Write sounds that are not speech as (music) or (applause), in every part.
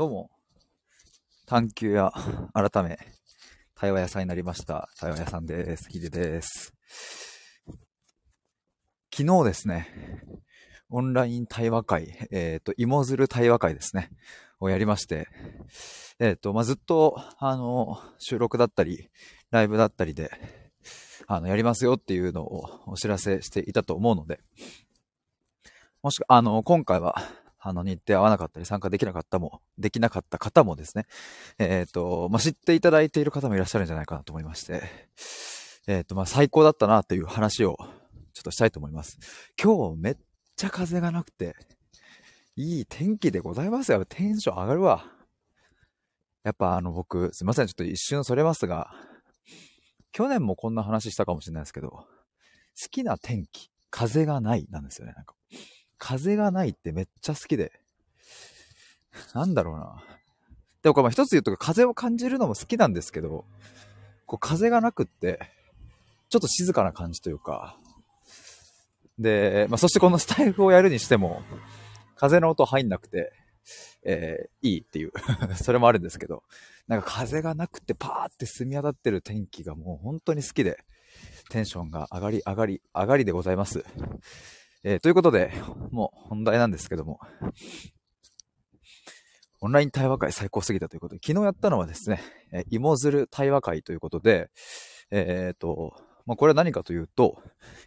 どうも、探求や改め、対話屋さんになりました。対話屋さんです。ヒデです。昨日ですね、オンライン対話会、えっ、と、芋づる対話会ですね、をやりまして、えっ、と、まあ、ずっと、あの、収録だったり、ライブだったりで、あの、やりますよっていうのをお知らせしていたと思うので、もしくあの、今回は、あの、日程合わなかったり参加できなかったも、できなかった方もですね、えっ、と、まあ、知っていただいている方もいらっしゃるんじゃないかなと思いまして、えっ、と、まあ、最高だったなっていう話をちょっとしたいと思います。今日めっちゃ風がなくて、いい天気でございますよ。テンション上がるわ。やっぱあの僕、すいません、ちょっと一瞬それますが、去年もこんな話したかもしれないですけど、好きな天気、風がないなんですよね。なんか風がないってめっちゃ好きで。なんだろうな。でもこれ一つ言うと風を感じるのも好きなんですけど、こう風がなくって、ちょっと静かな感じというか、で、まあそしてこのスタイフをやるにしても、風の音入んなくて、えーいいっていう、(laughs) それもあるんですけど、なんか風がなくてパーって澄み渡ってる天気がもう本当に好きで、テンションが上がり上がり上がりでございます。えーということで、もう本題なんですけども、オンライン対話会最高すぎたということで、昨日やったのはですね、え芋づる対話会ということで、えっ、と、まあ、これは何かというと、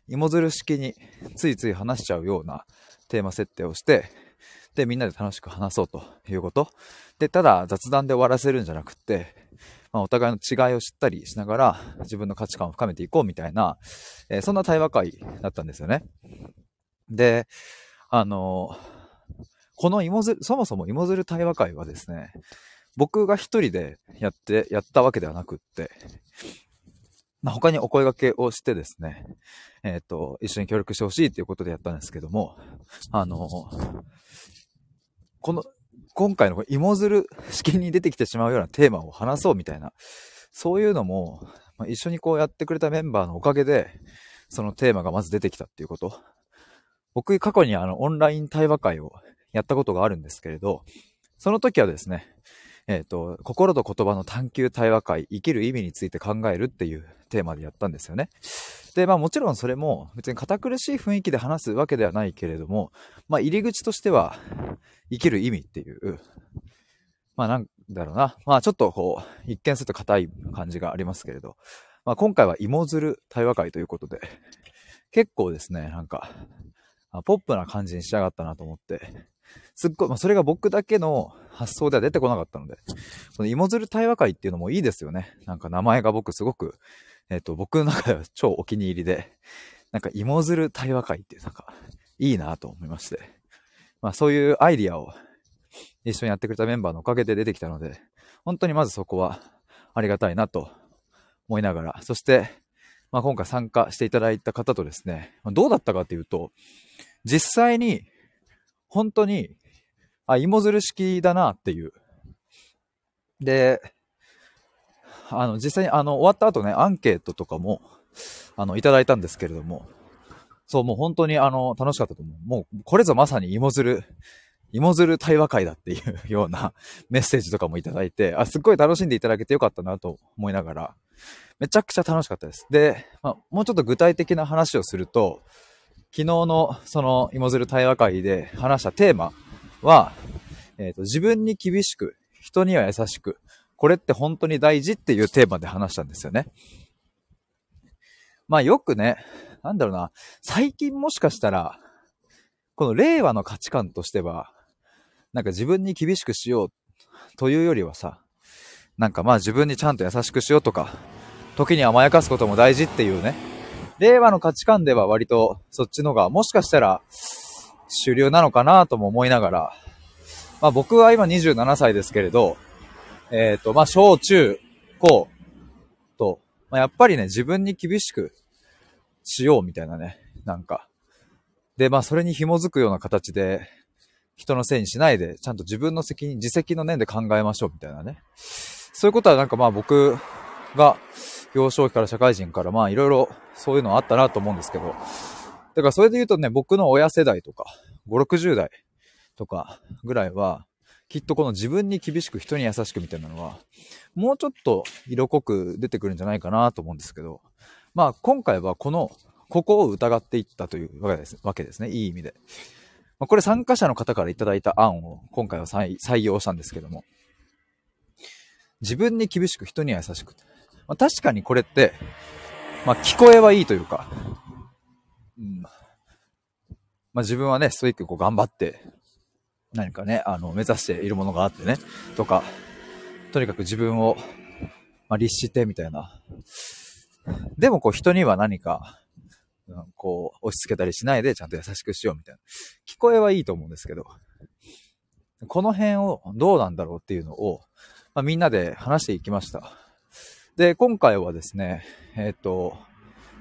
芋づる式についつい話しちゃうようなテーマ設定をして、で、みんなで楽しく話そうということ。で、ただ雑談で終わらせるんじゃなくって、まあ、お互いの違いを知ったりしながら、自分の価値観を深めていこうみたいな、えーそんな対話会だったんですよね。で、あのこの芋づる、そもそも芋づる対話会はですね、僕が一人でやって、やったわけではなくって、まあ、他にお声掛けをしてですね、えっ、と、一緒に協力してほしいということでやったんですけども、あのこの、今回のこの芋づる式に出てきてしまうようなテーマを話そうみたいな、そういうのも、まあ、一緒にこうやってくれたメンバーのおかげで、そのテーマがまず出てきたっていうこと。僕、過去にあの、オンライン対話会を (laughs) やったことがあるんですけれど、その時はですね、えっ、と、心と言葉の探求対話会、生きる意味について考えるっていうテーマでやったんですよね。で、まあもちろんそれも別に堅苦しい雰囲気で話すわけではないけれども、まあ入り口としては、生きる意味っていう、まあなんだろうな、まあちょっとこう、一見すると硬い感じがありますけれど、まあ今回は芋づる対話会ということで、結構ですね、なんか、ポップな感じに仕上がったなと思って、(laughs) すっごい、まあ、それが僕だけの発想では出てこなかったので、この芋づる対話会っていうのもいいですよね。なんか名前が僕すごく、えっ、と、僕の中では超お気に入りで、なんか芋づる対話会ってなんかいいなと思いまして、まあそういうアイディアを一緒にやってくれたメンバーのおかげで出てきたので、本当にまずそこはありがたいなと思いながら、そして、まあ今回参加していただいた方とですね、どうだったかっていうと、実際に本当に、あ、芋づる式だなっていう。で、あの、実際にあの、終わった後ね、アンケートとかも、あの、いただいたんですけれども、そう、もう本当にあの、楽しかったと思う。もう、これぞまさに芋づる、芋づる対話会だっていうようなメッセージとかもいただいて、あ、すっごい楽しんでいただけてよかったなと思いながら、めちゃくちゃ楽しかったです。で、まあ、もうちょっと具体的な話をすると、昨日のその芋づる対話会で話したテーマは、えっ、と、自分に厳しく、人には優しく、これって本当に大事っていうテーマで話したんですよね。まあよくね、なんだろうな、最近もしかしたら、この令和の価値観としては、なんか自分に厳しくしようというよりはさ、なんかまあ自分にちゃんと優しくしようとか、時に甘やかすことも大事っていうね、令和の価値観では割とそっちのがもしかしたら主流なのかなとも思いながら、まあ僕は今27歳ですけれど、えっ、と、まあ小中高と、まあ、やっぱりね自分に厳しくしようみたいなね、なんか。で、まあそれに紐づくような形で人のせいにしないで、ちゃんと自分の責任、自責の念で考えましょうみたいなね。そういうことはなんかまあ僕が幼少期から社会人からまあいろいろそういうのあったなと思うんですけど、だからそれで言うとね、僕の親世代とか、5、60代とかぐらいは、きっとこの自分に厳しく人に優しくみたいなのは、もうちょっと色濃く出てくるんじゃないかなと思うんですけど、まあ今回はこの、ここを疑っていったというわけですわけですね。いい意味で。まあ、これ参加者の方からいただいた案を今回は採用したんですけども、自分に厳しく人に優しく。まあ、確かにこれって、まあ聞こえはいいというか、うん。まあ自分はね、ストイックこう頑張って、何かね、あの、目指しているものがあってね、とか、とにかく自分を、まあ、律してみたいな。でもこう人には何か、うん、こう、押し付けたりしないでちゃんと優しくしようみたいな。聞こえはいいと思うんですけど、この辺をどうなんだろうっていうのを、まあ、みんなで話していきました。で、今回はですね、えっ、ー、と、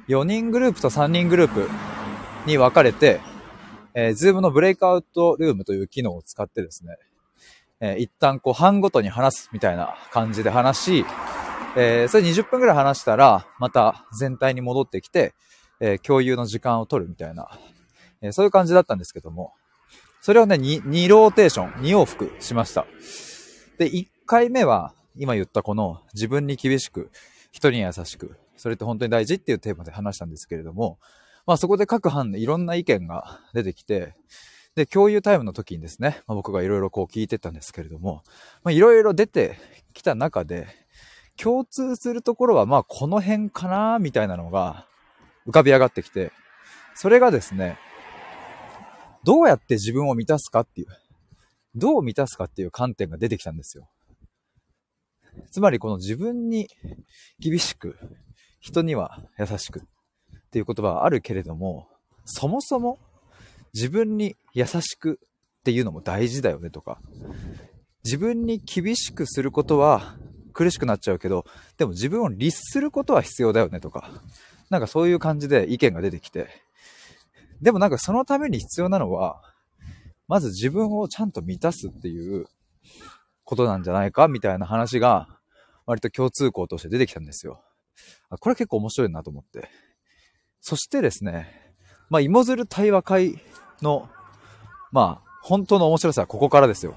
4人グループと3人グループに分かれて、えー、ズームのブレイクアウトルームという機能を使ってですね、えー、一旦こう班ごとに話すみたいな感じで話し、えー、それ20分くらい話したら、また全体に戻ってきて、えー、共有の時間を取るみたいな、えー、そういう感じだったんですけども、それをね、2、2ローテーション、2往復しました。で、1回目は、今言ったこの自分に厳しく、人に優しく、それって本当に大事っていうテーマで話したんですけれども、まあそこで各班でいろんな意見が出てきて、で、共有タイムの時にですね、まあ、僕がいろいろこう聞いてたんですけれども、まあいろいろ出てきた中で、共通するところはまあこの辺かなみたいなのが浮かび上がってきて、それがですね、どうやって自分を満たすかっていう、どう満たすかっていう観点が出てきたんですよ。つまりこの自分に厳しく、人には優しくっていう言葉はあるけれども、そもそも自分に優しくっていうのも大事だよねとか、自分に厳しくすることは苦しくなっちゃうけど、でも自分を律することは必要だよねとか、なんかそういう感じで意見が出てきて、でもなんかそのために必要なのは、まず自分をちゃんと満たすっていうことなんじゃないかみたいな話が、割と共通項として出てきたんですよ。これ結構面白いなと思って。そしてですね、まあ、芋づる対話会の、まあ、本当の面白さはここからですよ。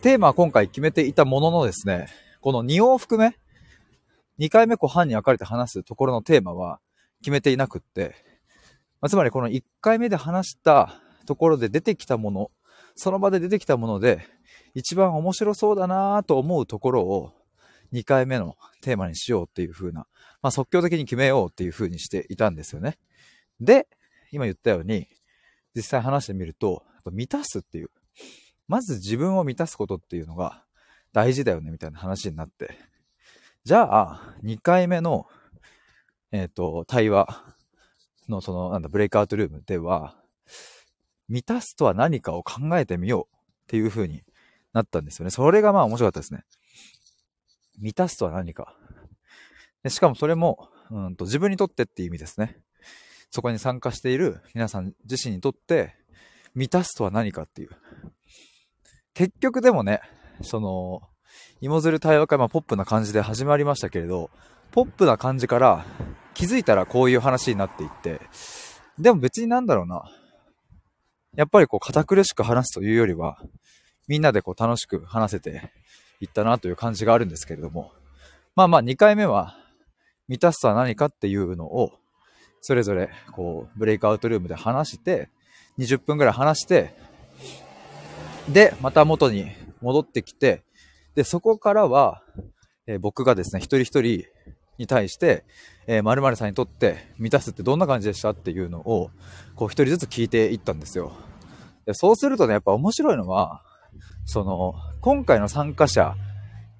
テーマは今回決めていたもののですね、この2往復目、2回目こう半に分かれて話すところのテーマは決めていなくって、まあ、つまりこの1回目で話したところで出てきたもの、その場で出てきたもので、一番面白そうだなと思うところを2回目のテーマにしようっていう風な、まあ即興的に決めようっていう風にしていたんですよね。で、今言ったように、実際話してみると、満たすっていう、まず自分を満たすことっていうのが大事だよねみたいな話になって、じゃあ、2回目の、えっ、ー、と、対話のその、なんだ、ブレイクアウトルームでは、満たすとは何かを考えてみようっていう風になったんですよね。それがまあ面白かったですね。満たすとは何か。でしかもそれも、うんと自分にとってっていう意味ですね。そこに参加している皆さん自身にとって、満たすとは何かっていう。結局でもね、その、芋づる対話会、まあ、ポップな感じで始まりましたけれど、ポップな感じから気づいたらこういう話になっていって、でも別になんだろうな。やっぱりこう堅苦しく話すというよりは、みんなでこう楽しく話せていったなという感じがあるんですけれども、まあまあ2回目は、満たすとは何かっていうのを、それぞれこうブレイクアウトルームで話して、20分ぐらい話して、で、また元に戻ってきて、で、そこからは、え、僕がですね、一人一人に対して、えー、〇〇さんにとって満たすってどんな感じでしたっていうのを、こう一人ずつ聞いていったんですよ。でそうするとね、やっぱ面白いのは、その、今回の参加者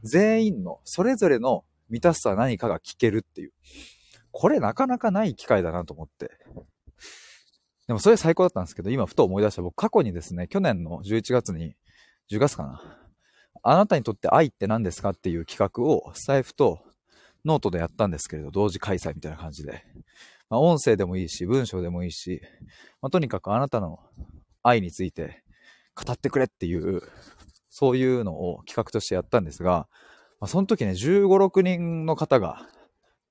全員のそれぞれの満たすとは何かが聞けるっていう。これなかなかない機会だなと思って。でもそれ最高だったんですけど、今ふと思い出した僕過去にですね、去年の11月に、10月かな。あなたにとって愛って何ですかっていう企画をスタイフとノートでやったんですけれど、同時開催みたいな感じで。まあ、音声でもいいし、文章でもいいし、まあ、とにかくあなたの愛について語ってくれっていう、そういうのを企画としてやったんですが、まあ、その時ね、15、6人の方が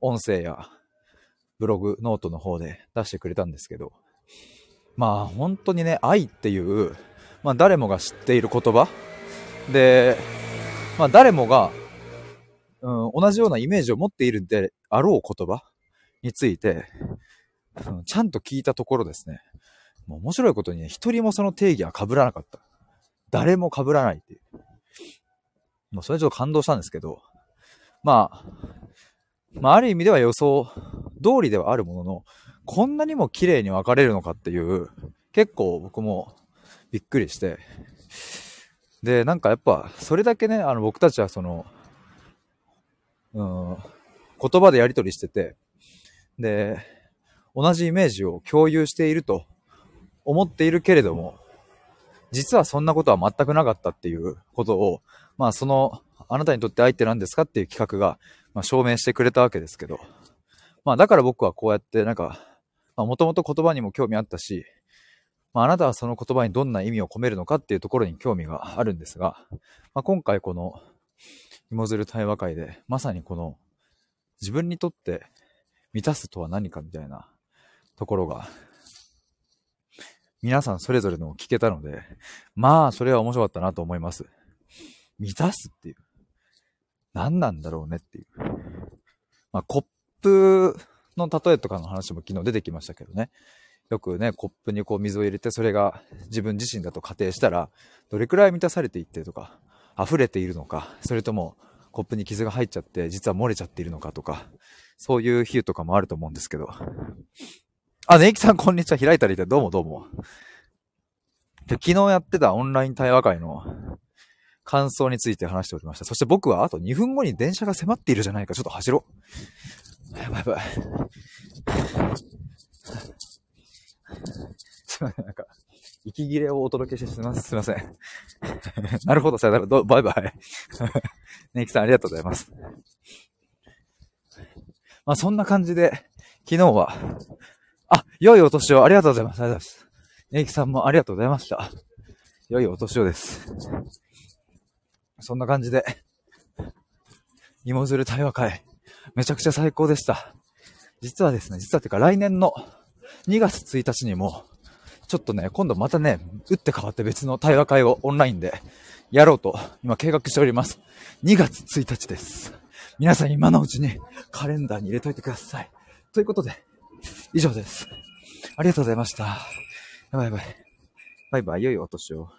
音声やブログ、ノートの方で出してくれたんですけど、まあ本当にね、愛っていうまあ誰もが知っている言葉で、まあ誰もが、うん、同じようなイメージを持っているであろう言葉について、うん、ちゃんと聞いたところですね、もう面白いことにね、一人もその定義は被らなかった。誰も被らないっていう。もうそれちょっと感動したんですけど、まあ、まあある意味では予想通りではあるものの、こんなにも綺麗に分かれるのかっていう、結構僕もびっくりして、で、なんかやっぱ、それだけね、あの僕たちはその、うん、言葉でやり取りしてて、で、同じイメージを共有していると思っているけれども、実はそんなことは全くなかったっていうことを、まあその、あなたにとって相手なんですかっていう企画が、まあ、証明してくれたわけですけど、まあだから僕はこうやってなんか、まあもともと言葉にも興味あったし、まああなたはその言葉にどんな意味を込めるのかっていうところに興味があるんですが、まあ今回この、芋づる対話会で、まさにこの、自分にとって満たすとは何かみたいなところが皆さんそれぞれのを聞けたので、(laughs) まあ、それは面白かったなと思います。満たすっていう。何なんだろうねっていう。まあ、コップの例えとかの話も昨日出てきましたけどね。よくね、コップにこう水を入れて、それが自分自身だと仮定したら、どれくらい満たされていってとか、溢れているのか、それともコップに傷が入っちゃって、実は漏れちゃっているのかとか、そういう比喩とかもあると思うんですけど、あ、ねいきさんこんにちは。開いたりで、どうもどうも。で、昨日やってたオンライン対話会の感想について話しておりました。そして僕はあと2分後に電車が迫っているじゃないか。ちょっと走ろう。やばいやばい。すいません、なんか、息切れをお届けしてすみません。すいません。(laughs) なるほど、さよなら。どバイバイ。ねいきさんありがとうございます。まあそんな感じで、昨日は、あ、良いお年をありがとうございます。ありがとうございます。ネイキさんもありがとうございました。良いお年をです。そんな感じで、芋づる対話会、めちゃくちゃ最高でした。実はですね、実はてか来年の2月1日にも、ちょっとね、今度またね、打って変わって別の対話会をオンラインでやろうと、今計画しております。2月1日です。皆さん今のうちにカレンダーに入れといてください。ということで、以上です。ありがとうございました。やばいやばい。バイバイ、良いお年を。